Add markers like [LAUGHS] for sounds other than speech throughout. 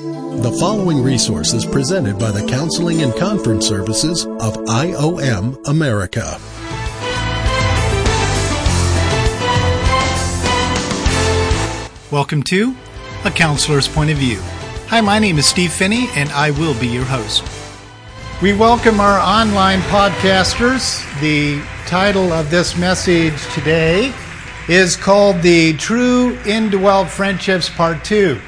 The following resource is presented by the Counseling and Conference Services of IOM America. Welcome to A Counselor's Point of View. Hi, my name is Steve Phinney, and I will be your host. We welcome our online podcasters. The title of this message today is called The True Indwelt Friendships Part 2.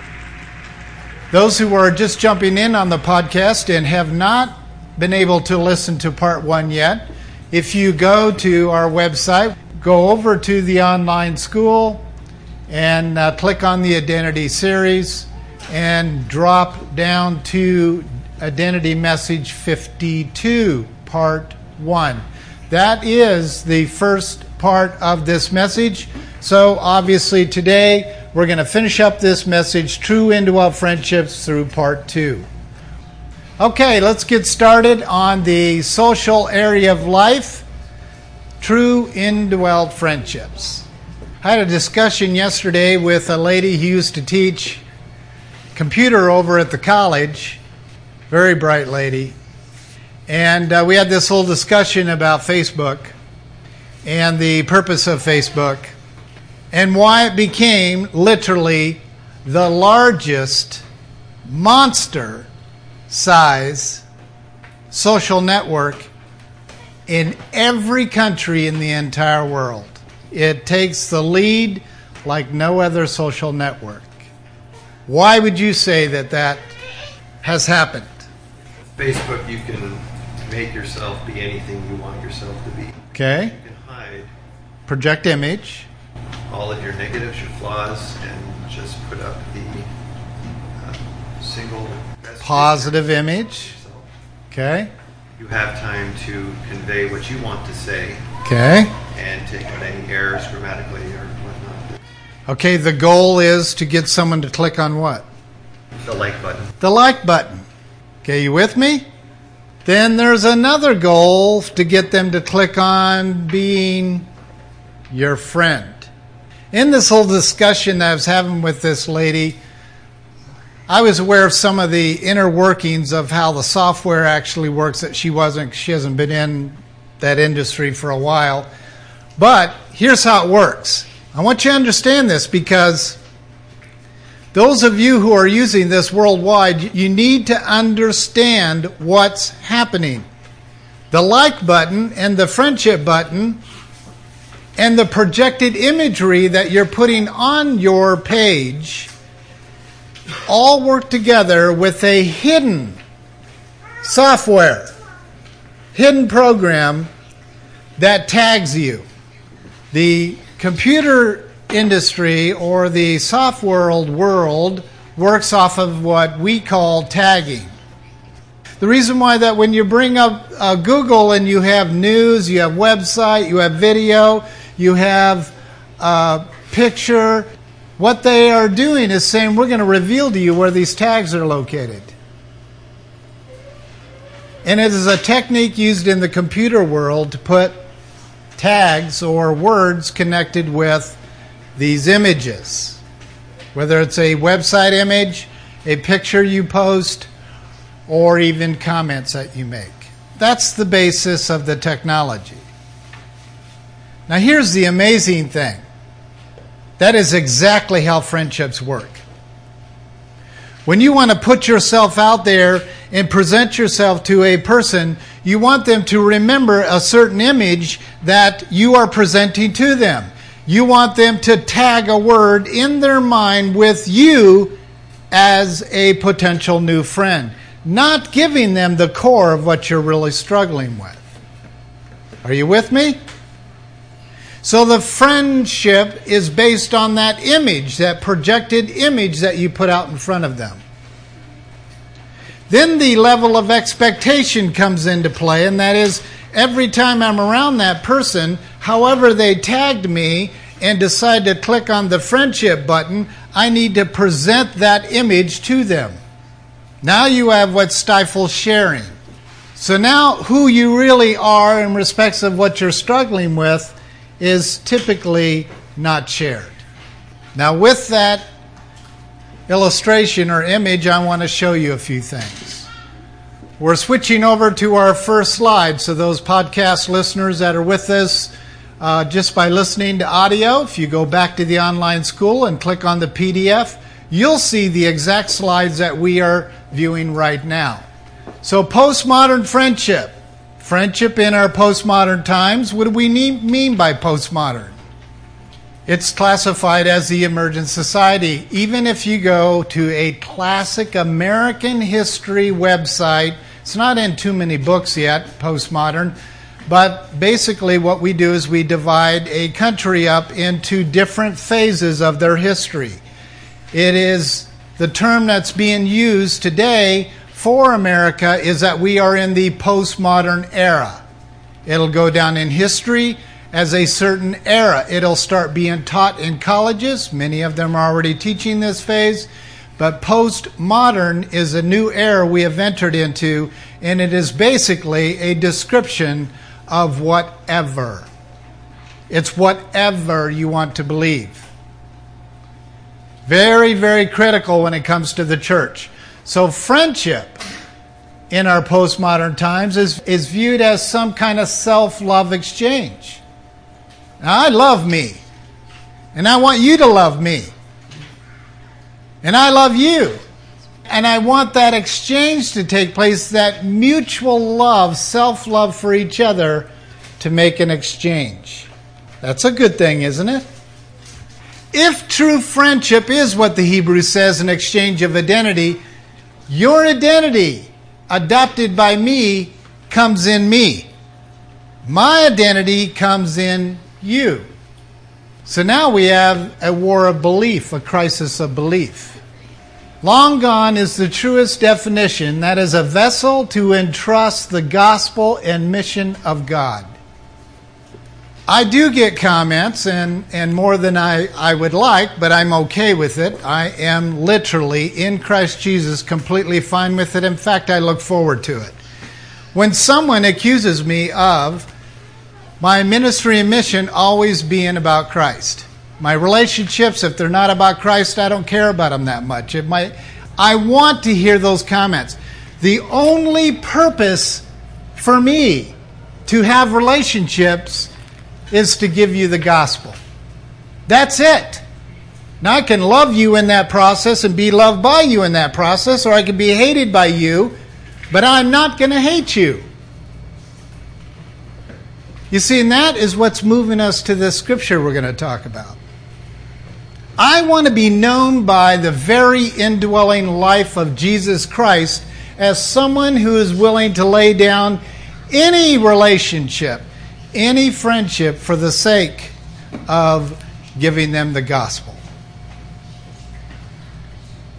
Those who are just jumping in on the podcast and have not been able to listen to part one yet, if you go to our website, go over to the online school and uh, click on the identity series and drop down to identity message 52, part one. That is the first part of this message. So, obviously, today we're going to finish up this message, True Indwelt Friendships, through part two. Okay, let's get started on the social area of life, True Indwelled Friendships. I had a discussion yesterday with a lady who used to teach computer over at the college, very bright lady. And uh, we had this whole discussion about Facebook and the purpose of Facebook and why it became literally the largest monster size social network in every country in the entire world. It takes the lead like no other social network. Why would you say that that has happened? Facebook, you can make yourself be anything you want yourself to be. Okay. You can hide Project image. All of your negatives, your flaws, and just put up the uh, single best Positive image. Okay. You have time to convey what you want to say Okay. and take out any errors grammatically or whatnot. Okay, the goal is to get someone to click on what? The like button. The like button. Okay, you with me? Then there's another goal to get them to click on being your friend. In this whole discussion that I was having with this lady, I was aware of some of the inner workings of how the software actually works that she wasn't she hasn't been in that industry for a while. But here's how it works. I want you to understand this because those of you who are using this worldwide, you need to understand what's happening. The like button and the friendship button and the projected imagery that you're putting on your page all work together with a hidden software, hidden program that tags you. The computer industry or the software world works off of what we call tagging. The reason why that when you bring up uh, Google and you have news, you have website, you have video, you have uh, picture, what they are doing is saying we're going to reveal to you where these tags are located. And it is a technique used in the computer world to put tags or words connected with these images. Whether it's a website image, a picture you post, or even comments that you make. That's the basis of the technology. Now, here's the amazing thing that is exactly how friendships work. When you want to put yourself out there and present yourself to a person, you want them to remember a certain image that you are presenting to them. You want them to tag a word in their mind with you as a potential new friend, not giving them the core of what you're really struggling with. Are you with me? So the friendship is based on that image, that projected image that you put out in front of them. Then the level of expectation comes into play, and that is every time I'm around that person, however they tagged me and decide to click on the friendship button, I need to present that image to them. Now you have what stifles sharing. So now who you really are in respects of what you're struggling with is typically not shared. Now, with that illustration or image, I want to show you a few things. We're switching over to our first slide, so those podcast listeners that are with us uh, just by listening to audio, if you go back to the online school and click on the PDF, you'll see the exact slides that we are viewing right now. So, postmodern friendship. Friendship in our postmodern times. What do we mean by postmodern? It's classified as the emergent society. Even if you go to a classic American history website, it's not in too many books yet, postmodern, but basically what we do is we divide a country up into different phases of their history. It is the term that's being used today for America is that we are in the postmodern era. It'll go down in history as a certain era. It'll start being taught in colleges. Many of them are already teaching this phase. But postmodern is a new era we have entered into, and it is basically a description of whatever. It's whatever you want to believe. Very, very critical when it comes to the church. So, friendship in our postmodern times is, is viewed as some kind of self love exchange. Now, I love me, and I want you to love me, and I love you. And I want that exchange to take place, that mutual love, self love for each other, to make an exchange. That's a good thing, isn't it? If true friendship is what the Hebrew says, an exchange of identity, your identity, adopted by me, comes in me. My identity comes in you. So now we have a war of belief, a crisis of belief. Long gone is the truest definition that is a vessel to entrust the gospel and mission of God. I do get comments, and, and more than I, I would like, but I'm okay with it. I am literally in Christ Jesus completely fine with it. In fact, I look forward to it. When someone accuses me of my ministry and mission always being about Christ, my relationships, if they're not about Christ, I don't care about them that much. It might, I want to hear those comments. The only purpose for me to have relationships is to give you the gospel. That's it. Now, I can love you in that process and be loved by you in that process, or I can be hated by you, but I'm not going to hate you. You see, and that is what's moving us to this scripture we're going to talk about. I want to be known by the very indwelling life of Jesus Christ as someone who is willing to lay down any relationship, any friendship for the sake of giving them the gospel.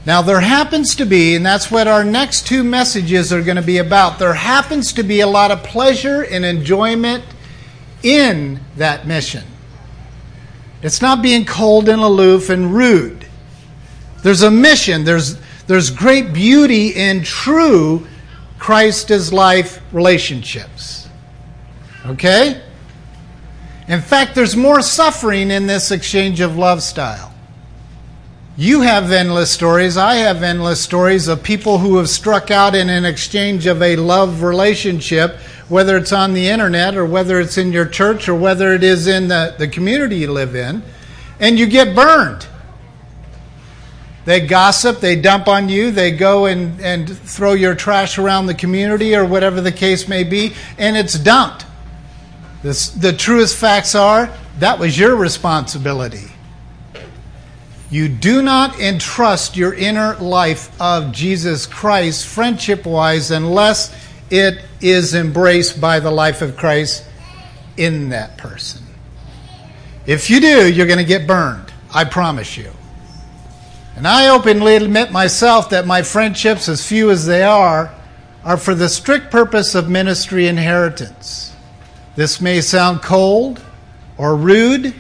Now, there happens to be, and that's what our next two messages are going to be about, there happens to be a lot of pleasure and enjoyment in that mission. It's not being cold and aloof and rude. There's a mission, there's, there's great beauty in true Christ as life relationships. Okay? In fact, there's more suffering in this exchange of love style. You have endless stories. I have endless stories of people who have struck out in an exchange of a love relationship, whether it's on the internet or whether it's in your church or whether it is in the, the community you live in, and you get burned. They gossip, they dump on you, they go and, and throw your trash around the community or whatever the case may be, and it's dumped. The truest facts are that was your responsibility. You do not entrust your inner life of Jesus Christ, friendship wise, unless it is embraced by the life of Christ in that person. If you do, you're going to get burned. I promise you. And I openly admit myself that my friendships, as few as they are, are for the strict purpose of ministry inheritance. This may sound cold or rude,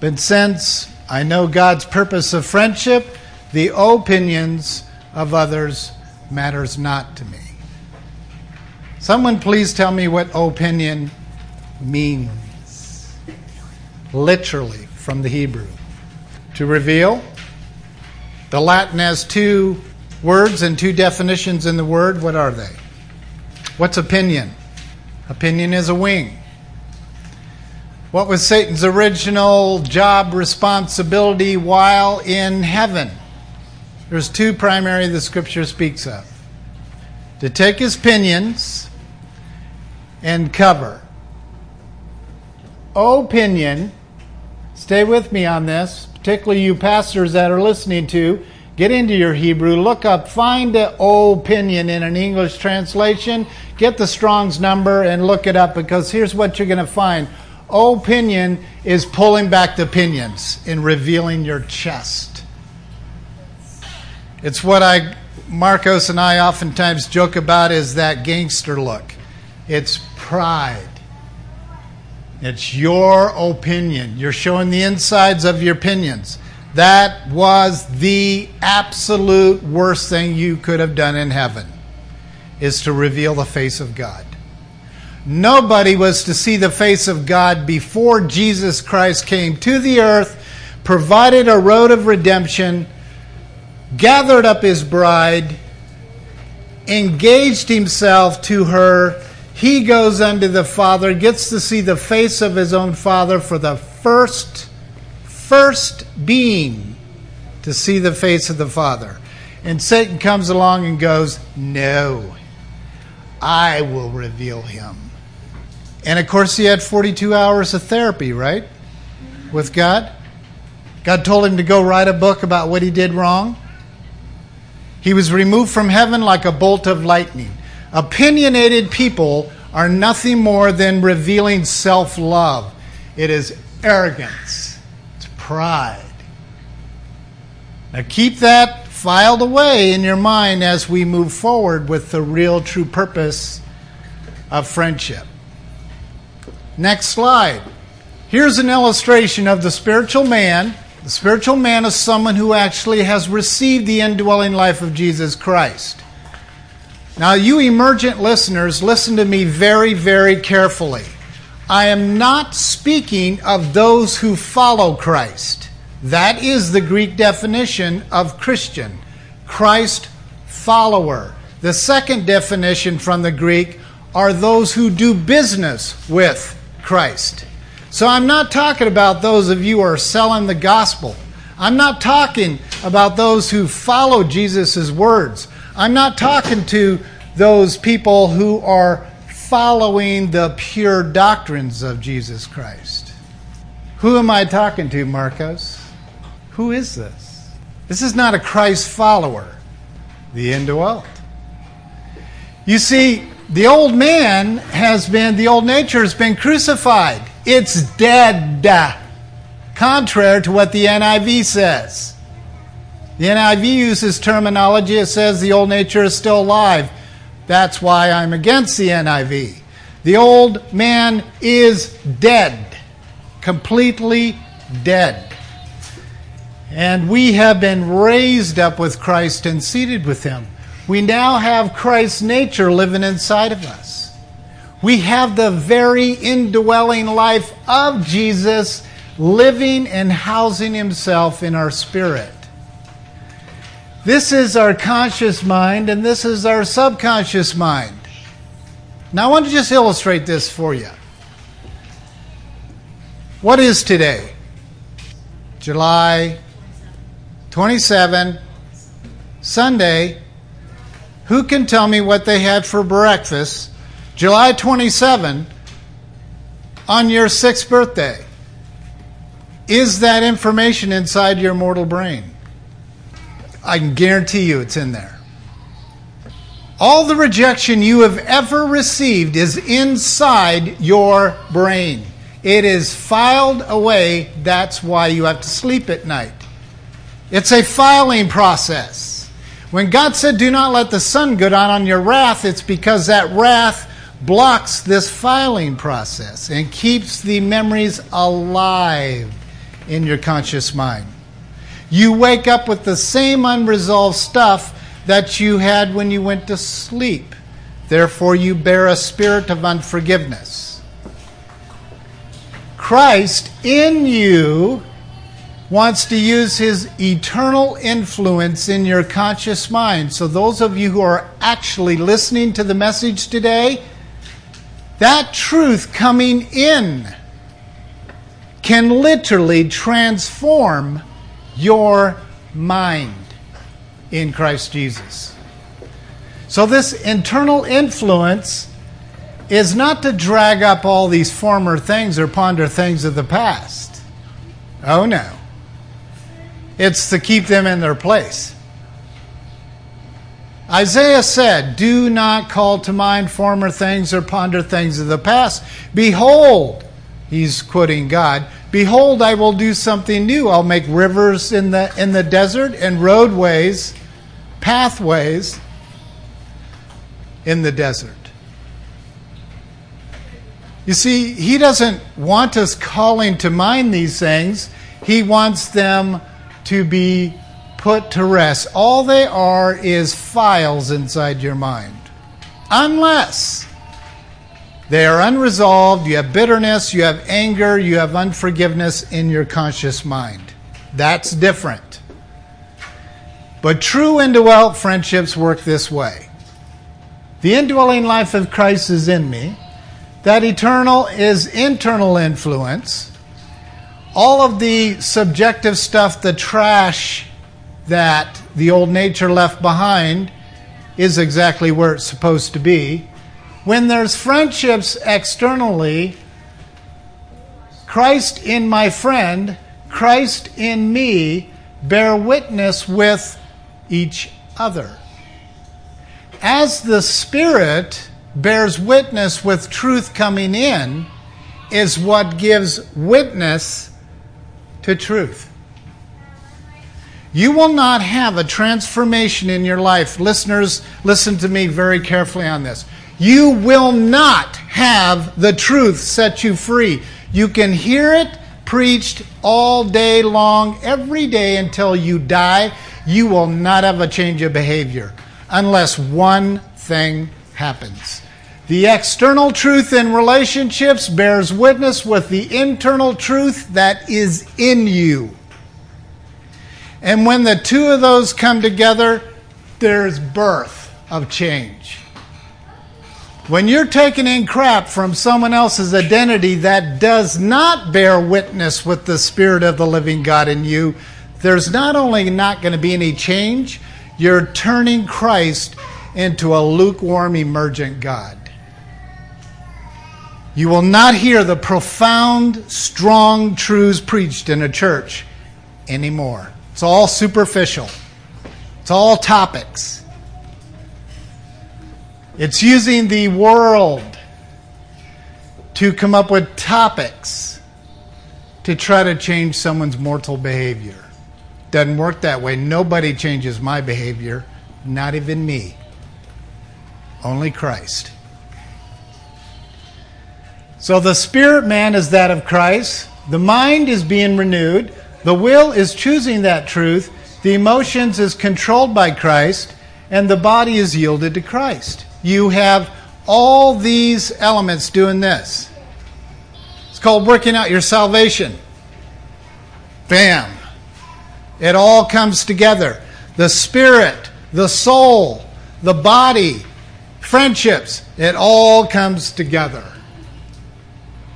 but since I know God's purpose of friendship, the opinions of others matters not to me. Someone please tell me what opinion means. Literally from the Hebrew. To reveal, The Latin has two words and two definitions in the word. What are they? What's opinion? Opinion is a wing. What was Satan's original job responsibility while in heaven? There's two primary the scripture speaks of to take his pinions and cover. Oh, opinion, stay with me on this, particularly you pastors that are listening to. Get into your Hebrew, look up, find the opinion oh, in an English translation, get the Strong's number and look it up because here's what you're going to find. Opinion is pulling back the pinions and revealing your chest. It's what I, Marcos and I oftentimes joke about is that gangster look. It's pride. It's your opinion. You're showing the insides of your opinions. That was the absolute worst thing you could have done in heaven is to reveal the face of God. Nobody was to see the face of God before Jesus Christ came to the earth, provided a road of redemption, gathered up his bride, engaged himself to her. He goes unto the Father, gets to see the face of his own Father for the first, first being to see the face of the Father. And Satan comes along and goes, No, I will reveal him. And of course, he had 42 hours of therapy, right? With God. God told him to go write a book about what he did wrong. He was removed from heaven like a bolt of lightning. Opinionated people are nothing more than revealing self love. It is arrogance, it's pride. Now keep that filed away in your mind as we move forward with the real true purpose of friendship. Next slide. Here's an illustration of the spiritual man. The spiritual man is someone who actually has received the indwelling life of Jesus Christ. Now, you emergent listeners, listen to me very, very carefully. I am not speaking of those who follow Christ. That is the Greek definition of Christian Christ follower. The second definition from the Greek are those who do business with Christ. So I'm not talking about those of you who are selling the gospel. I'm not talking about those who follow Jesus' words. I'm not talking to those people who are following the pure doctrines of Jesus Christ. Who am I talking to, Marcos? Who is this? This is not a Christ follower, the indwelt. You see, the old man has been, the old nature has been crucified. It's dead. Contrary to what the NIV says. The NIV uses terminology, it says the old nature is still alive. That's why I'm against the NIV. The old man is dead, completely dead. And we have been raised up with Christ and seated with him we now have Christ's nature living inside of us. We have the very indwelling life of Jesus living and housing himself in our spirit. This is our conscious mind, and this is our subconscious mind. Now, I want to just illustrate this for you. What is today? July 27, Sunday, who can tell me what they had for breakfast July 27 on your sixth birthday? Is that information inside your mortal brain? I can guarantee you it's in there. All the rejection you have ever received is inside your brain. It is filed away. That's why you have to sleep at night. It's a filing process. When God said, Do not let the sun go down on your wrath, it's because that wrath blocks this filing process and keeps the memories alive in your conscious mind. You wake up with the same unresolved stuff that you had when you went to sleep. Therefore, you bear a spirit of unforgiveness. Christ in you wants to use his eternal influence in your conscious mind. So, those of you who are actually listening to the message today, that truth coming in can literally transform your mind in Christ Jesus. So, this internal influence is not to drag up all these former things or ponder things of the past. Oh no. It's to keep them in their place. Isaiah said, Do not call to mind former things or ponder things of the past. Behold, he's quoting God, Behold, I will do something new. I'll make rivers in the, in the desert and roadways, pathways in the desert. You see, he doesn't want us calling to mind these things, he wants them to be put to rest. All they are is files inside your mind. Unless they are unresolved, you have bitterness, you have anger, you have unforgiveness in your conscious mind. That's different. But true indwelt friendships work this way. The indwelling life of Christ is in me. That eternal is internal influence all of the subjective stuff, the trash that the old nature left behind, is exactly where it's supposed to be. When there's friendships externally, Christ in my friend, Christ in me, bear witness with each other. As the Spirit bears witness with truth coming in, is what gives witness to truth. You will not have a transformation in your life. Listeners, listen to me very carefully on this. You will not have the truth set you free. You can hear it preached all day long, every day until you die. You will not have a change of behavior unless one thing happens. The external truth in relationships bears witness with the internal truth that is in you. And when the two of those come together, there's birth of change. When you're taking in crap from someone else's identity that does not bear witness with the Spirit of the living God in you, there's not only not going to be any change, you're turning Christ into a lukewarm, emergent God. You will not hear the profound, strong truths preached in a church anymore. It's all superficial, it's all topics. It's using the world to come up with topics to try to change someone's mortal behavior. Doesn't work that way. Nobody changes my behavior, not even me. Only Christ. So the spirit man is that of Christ. The mind is being renewed. The will is choosing that truth. The emotions is controlled by Christ. And the body is yielded to Christ. You have all these elements doing this. It's called working out your salvation. Bam. It all comes together. The spirit, the soul, the body, friendships, it all comes together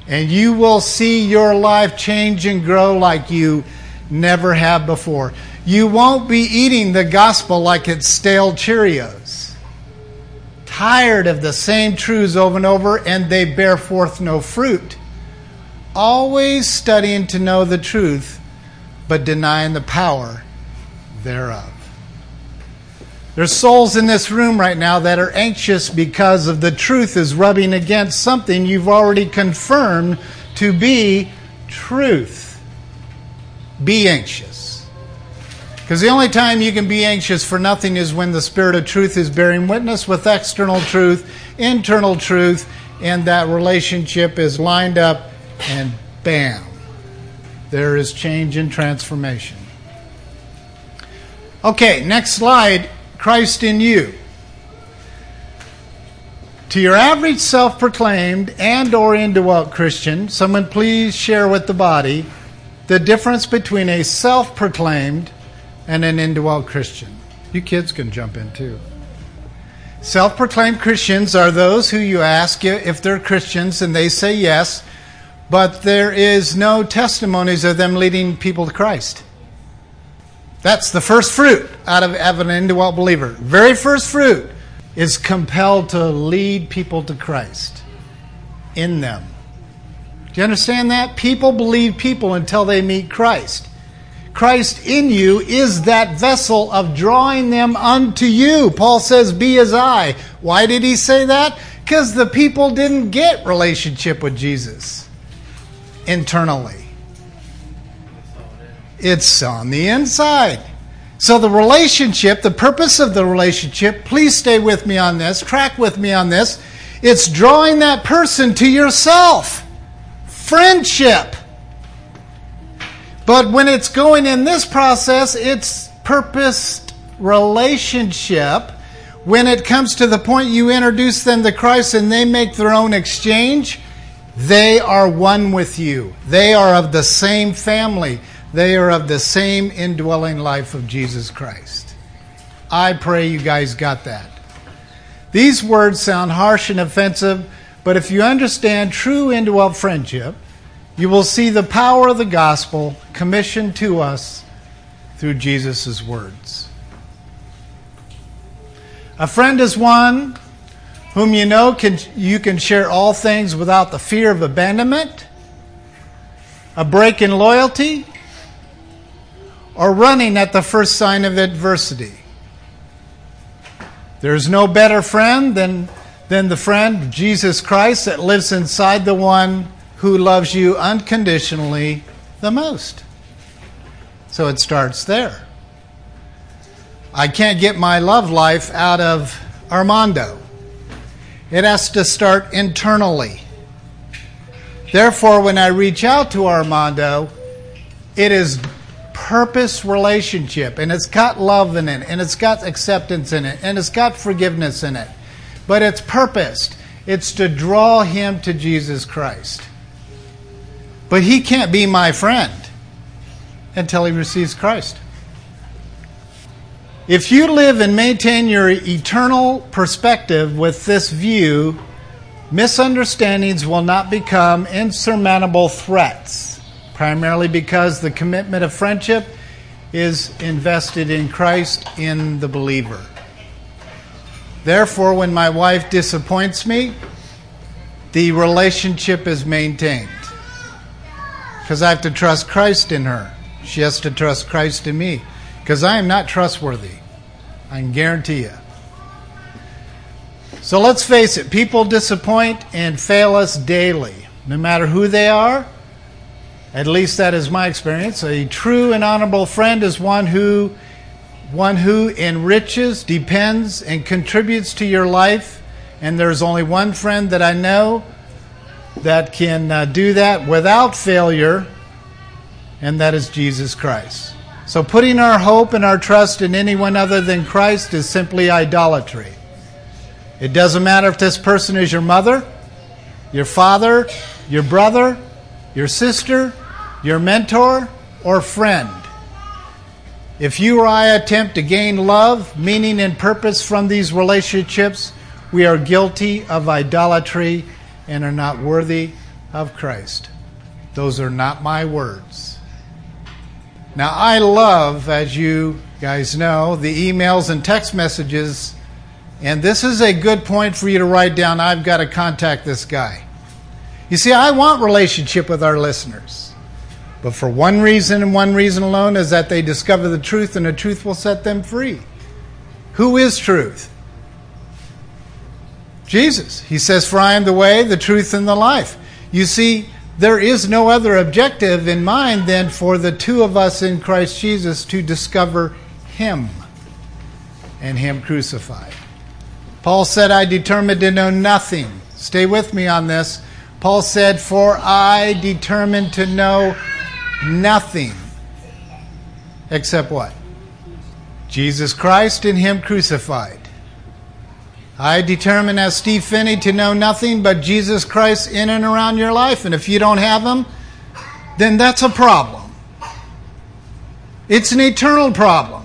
and you will see your life change and grow like you never have before. You won't be eating the gospel like it's stale Cheerios. Tired of the same truths over and over, and they bear forth no fruit. Always studying to know the truth, but denying the power thereof. There's souls in this room right now that are anxious because of the truth is rubbing against something you've already confirmed to be truth. Be anxious. Because the only time you can be anxious for nothing is when the Spirit of truth is bearing witness with external truth, internal truth, and that relationship is lined up, and bam, there is change and transformation. Okay, next slide Christ in you. To your average self-proclaimed and or indwelt Christian, someone please share with the body the difference between a self proclaimed and an indwelt Christian. You kids can jump in too. Self proclaimed Christians are those who you ask if they're Christians and they say yes, but there is no testimonies of them leading people to Christ. That's the first fruit out of, an indwelt believer. Very first fruit is compelled to lead people to Christ in them. Do you understand that? People believe people until they meet Christ. Christ in you is that vessel of drawing them unto you. Paul says, Be as I. Why did he say that? Because the people didn't get relationship with Jesus internally. It's on the inside. So, the relationship, the purpose of the relationship, please stay with me on this, track with me on this. It's drawing that person to yourself friendship. But when it's going in this process, it's purposed relationship. When it comes to the point you introduce them to Christ and they make their own exchange, they are one with you. They are of the same family. They are of the same indwelling life of Jesus Christ. I pray you guys got that. These words sound harsh and offensive but if you understand true indwelt friendship, you will see the power of the gospel commissioned to us through Jesus' words. A friend is one whom you know can, you can share all things without the fear of abandonment, a break in loyalty, or running at the first sign of adversity. There's no better friend than than the friend, Jesus Christ, that lives inside the one who loves you unconditionally the most. So it starts there. I can't get my love life out of Armando. It has to start internally. Therefore, when I reach out to Armando, it is purpose relationship and it's got love in it and it's got acceptance in it and it's got forgiveness in it but it's purposed. It's to draw him to Jesus Christ. But he can't be my friend until he receives Christ. If you live and maintain your eternal perspective with this view, misunderstandings will not become insurmountable threats, primarily because the commitment of friendship is invested in Christ in the believer. Therefore, when my wife disappoints me, the relationship is maintained. Because I have to trust Christ in her. She has to trust Christ in me. Because I am not trustworthy. I can guarantee you. So let's face it people disappoint and fail us daily, no matter who they are. At least that is my experience. A true and honorable friend is one who one who enriches, depends, and contributes to your life. And there's only one friend that I know that can uh, do that without failure, and that is Jesus Christ. So putting our hope and our trust in anyone other than Christ is simply idolatry. It doesn't matter if this person is your mother, your father, your brother, your sister, your mentor, or friend. If you or I attempt to gain love, meaning, and purpose from these relationships, we are guilty of idolatry and are not worthy of Christ. Those are not my words. Now, I love, as you guys know, the emails and text messages, and this is a good point for you to write down. I've got to contact this guy. You see, I want relationship with our listeners. But for one reason and one reason alone is that they discover the truth and the truth will set them free. Who is truth? Jesus. He says, For I am the way, the truth, and the life. You see, there is no other objective in mind than for the two of us in Christ Jesus to discover Him and Him crucified. Paul said, I determined to know nothing. Stay with me on this. Paul said, For I determined to know nothing except what? Jesus Christ and Him crucified. I determine as Steve Phinney to know nothing but Jesus Christ in and around your life. And if you don't have Him, then that's a problem. It's an eternal problem.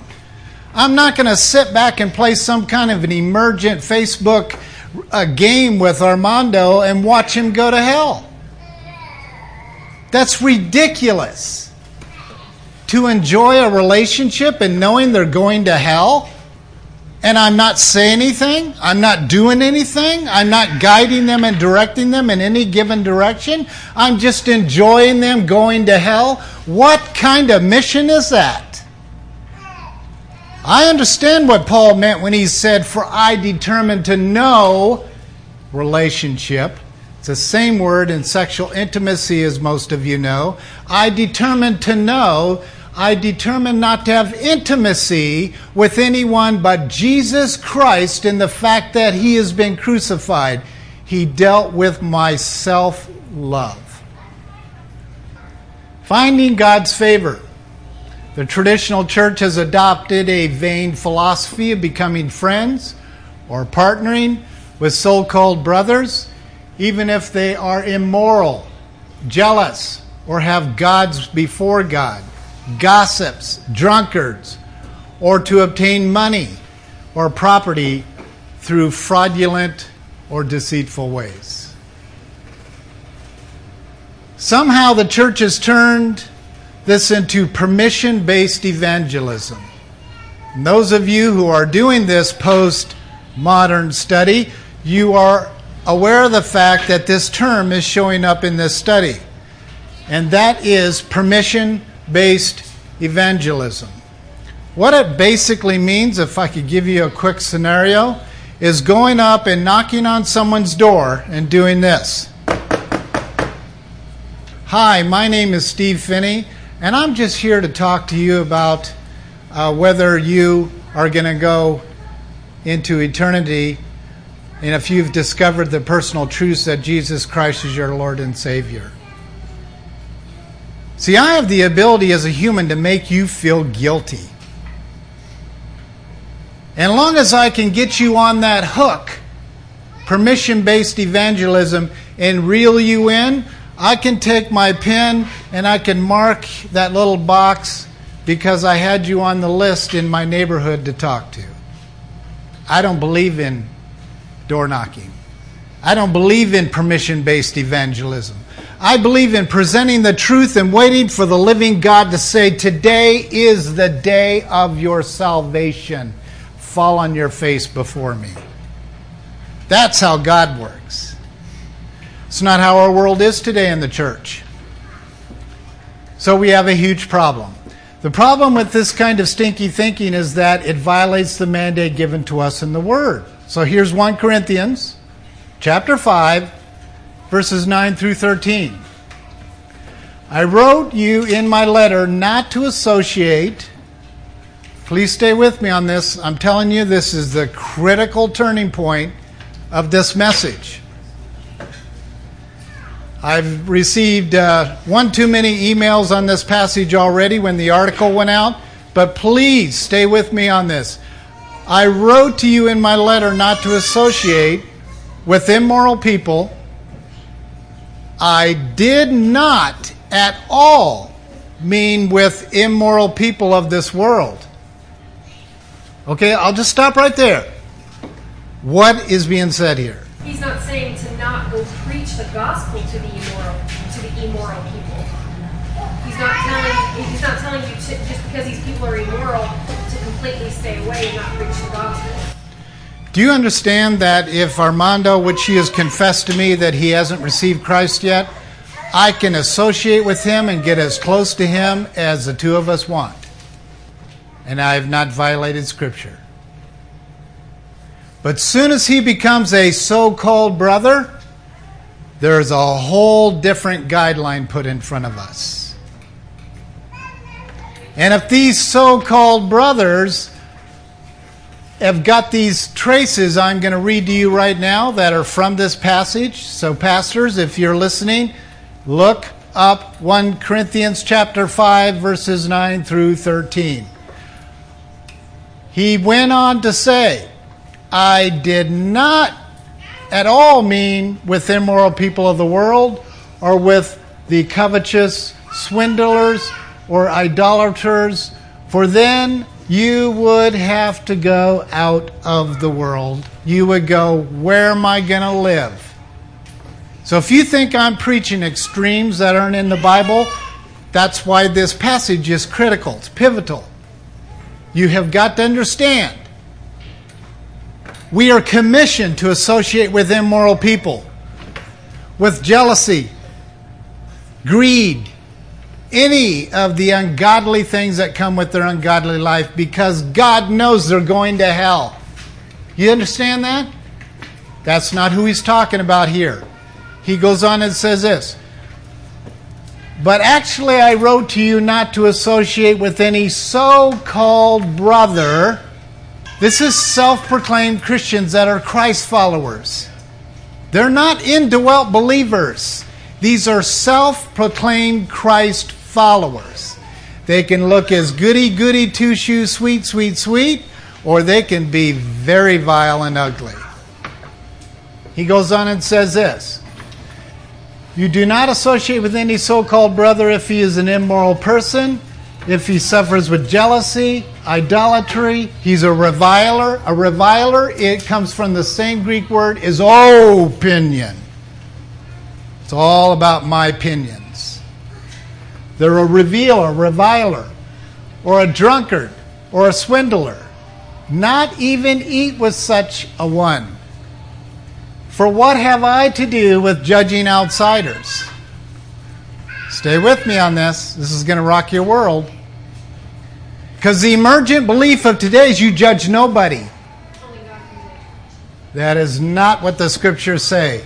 I'm not going to sit back and play some kind of an emergent Facebook uh, game with Armando and watch him go to hell. That's ridiculous. To enjoy a relationship and knowing they're going to hell, and I'm not saying anything, I'm not doing anything, I'm not guiding them and directing them in any given direction, I'm just enjoying them going to hell. What kind of mission is that? I understand what Paul meant when he said, For I determined to know relationship it's the same word in sexual intimacy, as most of you know. I determined to know, I determined not to have intimacy with anyone but Jesus Christ in the fact that he has been crucified. He dealt with my self love. Finding God's favor. The traditional church has adopted a vain philosophy of becoming friends or partnering with so called brothers even if they are immoral, jealous, or have gods before God, gossips, drunkards, or to obtain money or property through fraudulent or deceitful ways. Somehow the church has turned this into permission based evangelism. And those of you who are doing this post modern study, you are aware of the fact that this term is showing up in this study, and that is permission based evangelism. What it basically means, if I could give you a quick scenario, is going up and knocking on someone's door and doing this. Hi, my name is Steve Phinney, and I'm just here to talk to you about uh, whether you are going to go into eternity and if you've discovered the personal truths that Jesus Christ is your Lord and Savior. See, I have the ability as a human to make you feel guilty. And long as I can get you on that hook, permission based evangelism, and reel you in, I can take my pen and I can mark that little box because I had you on the list in my neighborhood to talk to. I don't believe in door knocking. I don't believe in permission based evangelism. I believe in presenting the truth and waiting for the living God to say, Today is the day of your salvation. Fall on your face before me. That's how God works. It's not how our world is today in the church. So we have a huge problem. The problem with this kind of stinky thinking is that it violates the mandate given to us in the Word. So here's 1 Corinthians chapter 5 verses 9 through 13. I wrote you in my letter not to associate Please stay with me on this. I'm telling you this is the critical turning point of this message. I've received uh, one too many emails on this passage already when the article went out, but please stay with me on this. I wrote to you in my letter not to associate with immoral people. I did not at all mean with immoral people of this world. Okay, I'll just stop right there. What is being said here? He's not saying to not go preach the gospel to the immoral to the immoral people. He's not telling he's not telling you to, just because these people are immoral completely stay away and not preach the gospel. Do you understand that if Armando, which he has confessed to me that he hasn't received Christ yet, I can associate with him and get as close to him as the two of us want? And I have not violated Scripture. But soon as he becomes a so called brother, there's a whole different guideline put in front of us. And if these so called brothers have got these traces I'm going to read to you right now that are from this passage, so pastors, if you're listening, look up 1 Corinthians chapter 5 verses 9 through 13. He went on to say, I did not at all mean with immoral people of the world or with the covetous swindlers or idolaters For then you would have to go out of the world. You would go, Where am I going to live? So if you think I'm preaching extremes that aren't in the Bible, that's why this passage is critical, it's pivotal. You have got to understand. We are commissioned to associate with immoral people, with jealousy, greed, any of the ungodly things that come with their ungodly life because God knows they're going to hell. You understand that? That's not who he's talking about here. He goes on and says this But actually, I wrote to you not to associate with any so called brother. This is self proclaimed Christians that are Christ followers. They're not indwelt believers. These are self proclaimed Christ followers. They can look as goody goody two shoes, sweet, sweet, sweet, or they can be very vile and ugly. He goes on and says this You do not associate with any so called brother if he is an immoral person, if he suffers with jealousy, idolatry, he's a reviler. A reviler, it comes from the same Greek word, is opinion. It's all about my opinions. They're a revealer, reviler, or a drunkard, or a swindler. Not even eat with such a one. For what have I to do with judging outsiders? Stay with me on this. This is going to rock your world. Because the emergent belief of today is you judge nobody. That is not what the scriptures say.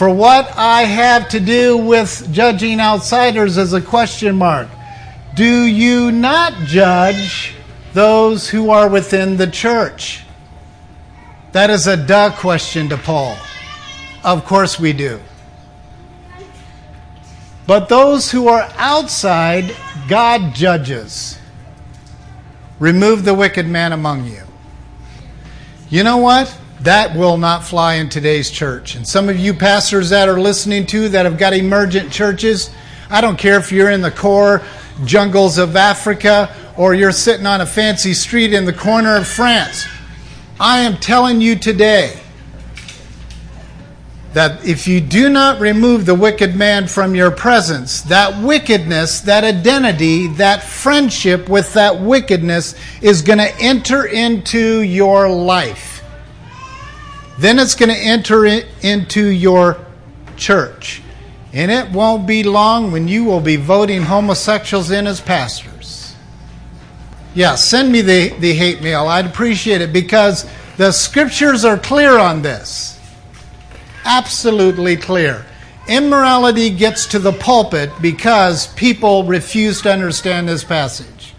For what I have to do with judging outsiders is a question mark. Do you not judge those who are within the church? That is a duh question to Paul. Of course we do. But those who are outside, God judges. Remove the wicked man among you. You know what? That will not fly in today's church. And some of you pastors that are listening to that have got emergent churches, I don't care if you're in the core jungles of Africa or you're sitting on a fancy street in the corner of France. I am telling you today that if you do not remove the wicked man from your presence, that wickedness, that identity, that friendship with that wickedness is going to enter into your life. Then it's going to enter into your church. And it won't be long when you will be voting homosexuals in as pastors. Yeah, send me the, the hate mail. I'd appreciate it because the scriptures are clear on this. Absolutely clear. Immorality gets to the pulpit because people refuse to understand this passage.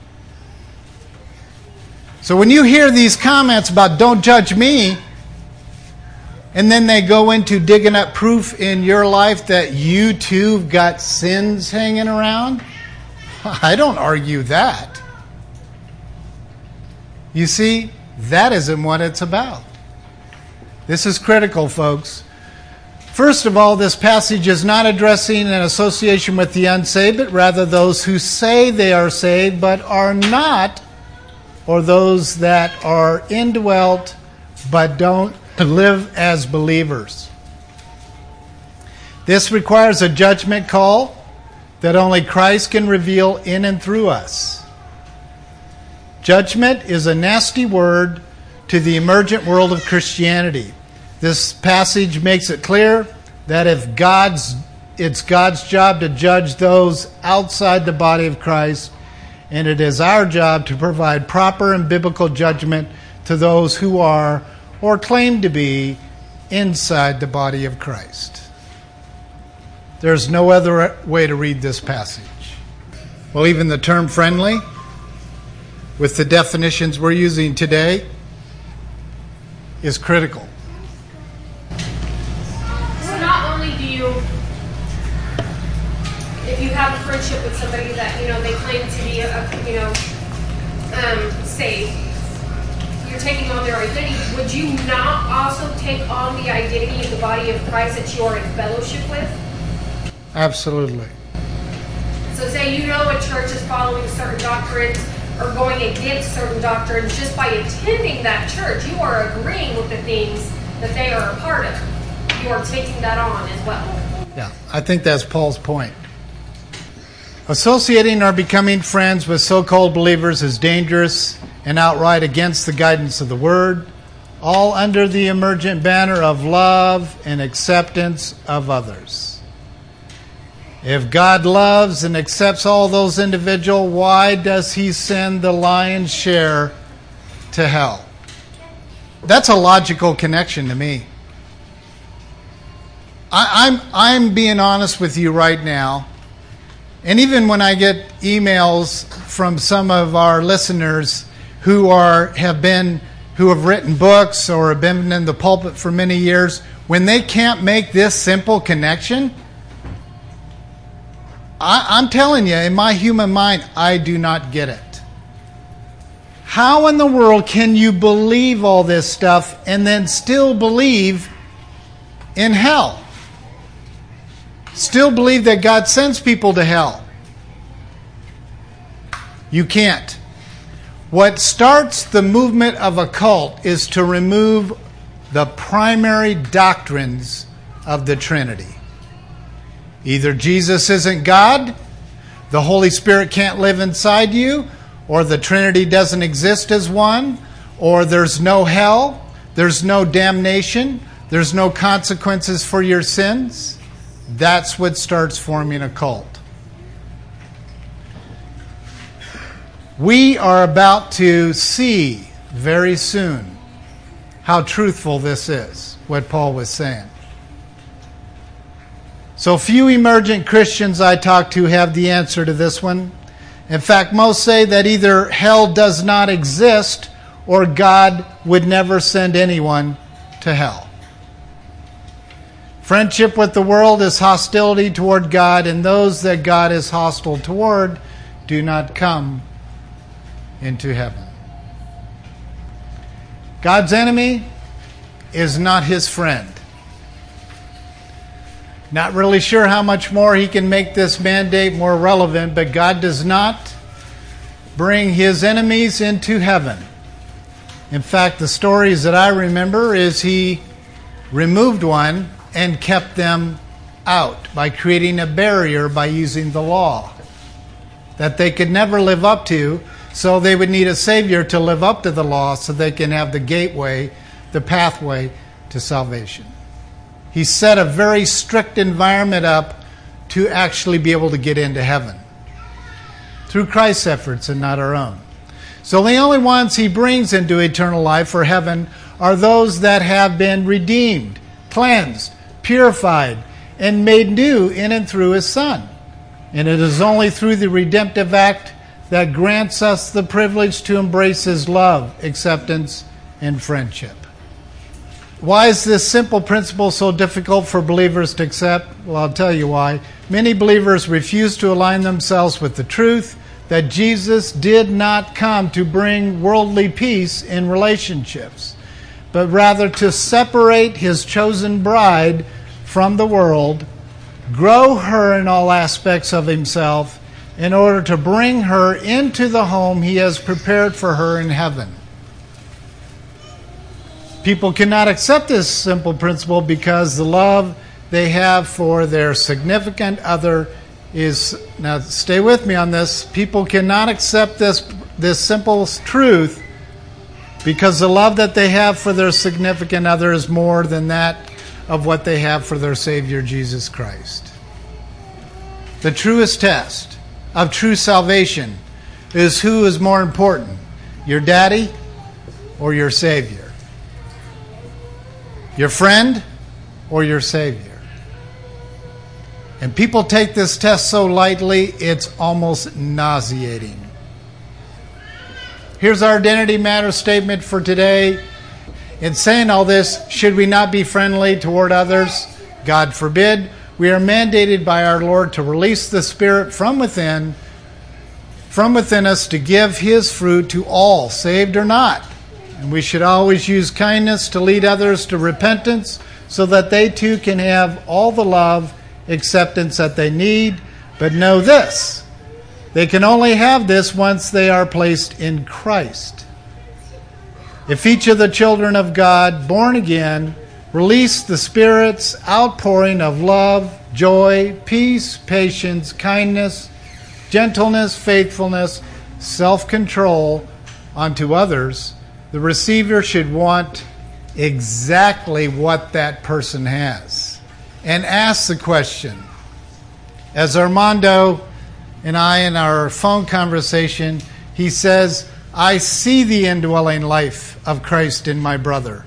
So when you hear these comments about don't judge me, and then they go into digging up proof in your life that you too have got sins hanging around. [LAUGHS] I don't argue that. You see, that isn't what it's about. This is critical, folks. First of all, this passage is not addressing an association with the unsaved, but rather those who say they are saved but are not, or those that are indwelt but don't to live as believers. This requires a judgment call that only Christ can reveal in and through us. Judgment is a nasty word to the emergent world of Christianity. This passage makes it clear that if God's it's God's job to judge those outside the body of Christ, and it is our job to provide proper and biblical judgment to those who are or claim to be inside the body of Christ. There's no other way to read this passage. Well, even the term friendly, with the definitions we're using today, is critical. So not only do you, if you have a friendship with somebody that you know they claim to be a, you know um, saved, you're taking on their identity, would you not also take on the identity of the body of Christ that you are in fellowship with? Absolutely. So say you know a church is following certain doctrines or going against certain doctrines just by attending that church. You are agreeing with the things that they are a part of. You are taking that on as well. Yeah, I think that's Paul's point. Associating or becoming friends with so called believers is dangerous and outright against the guidance of the Word, all under the emergent banner of love and acceptance of others. If God loves and accepts all those individuals, why does He send the lion's share to hell? That's a logical connection to me. I, I'm, I'm being honest with you right now. And even when I get emails from some of our listeners who are have been who have written books or have been in the pulpit for many years, when they can't make this simple connection, I, am telling you, in my human mind, I do not get it. How in the world can you believe all this stuff and then still believe in hell? still believe that God sends people to hell. You can't. What starts the movement of a cult is to remove the primary doctrines of the Trinity. Either Jesus isn't God, the Holy Spirit can't live inside you, or the Trinity doesn't exist as one, or there's no hell, there's no damnation, there's no consequences for your sins. That's what starts forming a cult. We are about to see very soon how truthful this is, what Paul was saying. So, few emergent Christians I talk to have the answer to this one. In fact, most say that either hell does not exist or God would never send anyone to hell. Friendship with the world is hostility toward God, and those that God is hostile toward do not come into heaven. God's enemy is not his friend. Not really sure how much more he can make this mandate more relevant, but God does not bring his enemies into heaven. In fact, the stories that I remember is he removed one and kept them out by creating a barrier by using the law that they could never live up to. So they would need a Savior to live up to the law so they can have the gateway, the pathway to salvation. He set a very strict environment up to actually be able to get into heaven through Christ's efforts and not our own. So the only ones he brings into eternal life or heaven are those that have been redeemed, cleansed, purified, and made new in and through his Son. And it is only through the redemptive act that grants us the privilege to embrace his love, acceptance, and friendship. Why is this simple principle so difficult for believers to accept? Well, I'll tell you why. Many believers refuse to align themselves with the truth that Jesus did not come to bring worldly peace in relationships but rather to separate his chosen bride from the world, grow her in all aspects of himself, in order to bring her into the home he has prepared for her in heaven. People cannot accept this simple principle because the love they have for their significant other is now stay with me on this people cannot accept this this simple truth because the love that they have for their significant other is more than that of what they have for their Savior Jesus Christ. The truest test of true salvation is who is more important, your daddy or your Savior? Your friend or your Savior? And people take this test so lightly, it's almost nauseating. Here's our identity matter statement for today. In saying all this, should we not be friendly toward others? God forbid. We are mandated by our Lord to release the Spirit from within, from within us to give His fruit to all, saved or not. And we should always use kindness to lead others to repentance so that they too can have all the love, acceptance that they need. But know this They can only have this once they are placed in Christ. If each of the children of God, born again, release the Spirit's outpouring of love, joy, peace, patience, kindness, gentleness, faithfulness, self control onto others, the receiver should want exactly what that person has and ask the question. As Armando and I, in our phone conversation, he says, I see the indwelling life of Christ in my brother.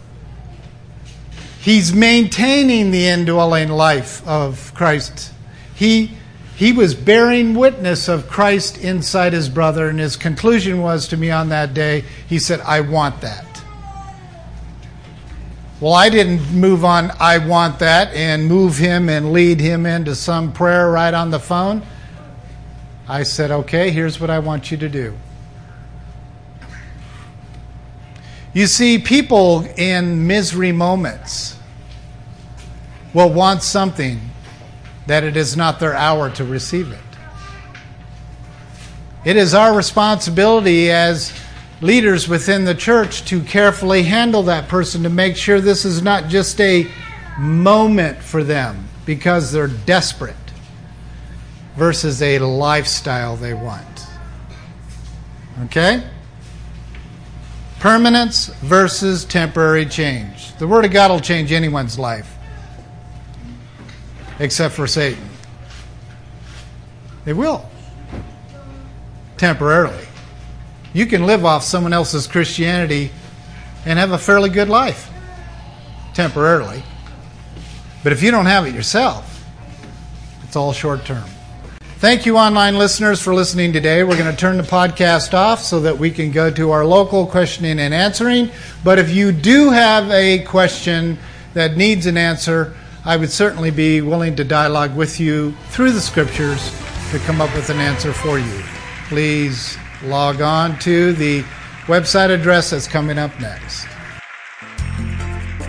He's maintaining the indwelling life of Christ. He, he was bearing witness of Christ inside his brother, and his conclusion was to me on that day, he said, I want that. Well, I didn't move on, I want that, and move him and lead him into some prayer right on the phone. I said, okay, here's what I want you to do. You see, people in misery moments will want something that it is not their hour to receive it. It is our responsibility as leaders within the church to carefully handle that person to make sure this is not just a moment for them because they're desperate versus a lifestyle they want. Okay? Permanence versus temporary change. The Word of God will change anyone's life, except for Satan. They will. Temporarily. You can live off someone else's Christianity and have a fairly good life, temporarily. But if you don't have it yourself, it's all short term. Thank you, online listeners, for listening today. We're going to turn the podcast off so that we can go to our local questioning and answering. But if you do have a question that needs an answer, I would certainly be willing to dialogue with you through the scriptures to come up with an answer for you. Please log on to the website address that's coming up next.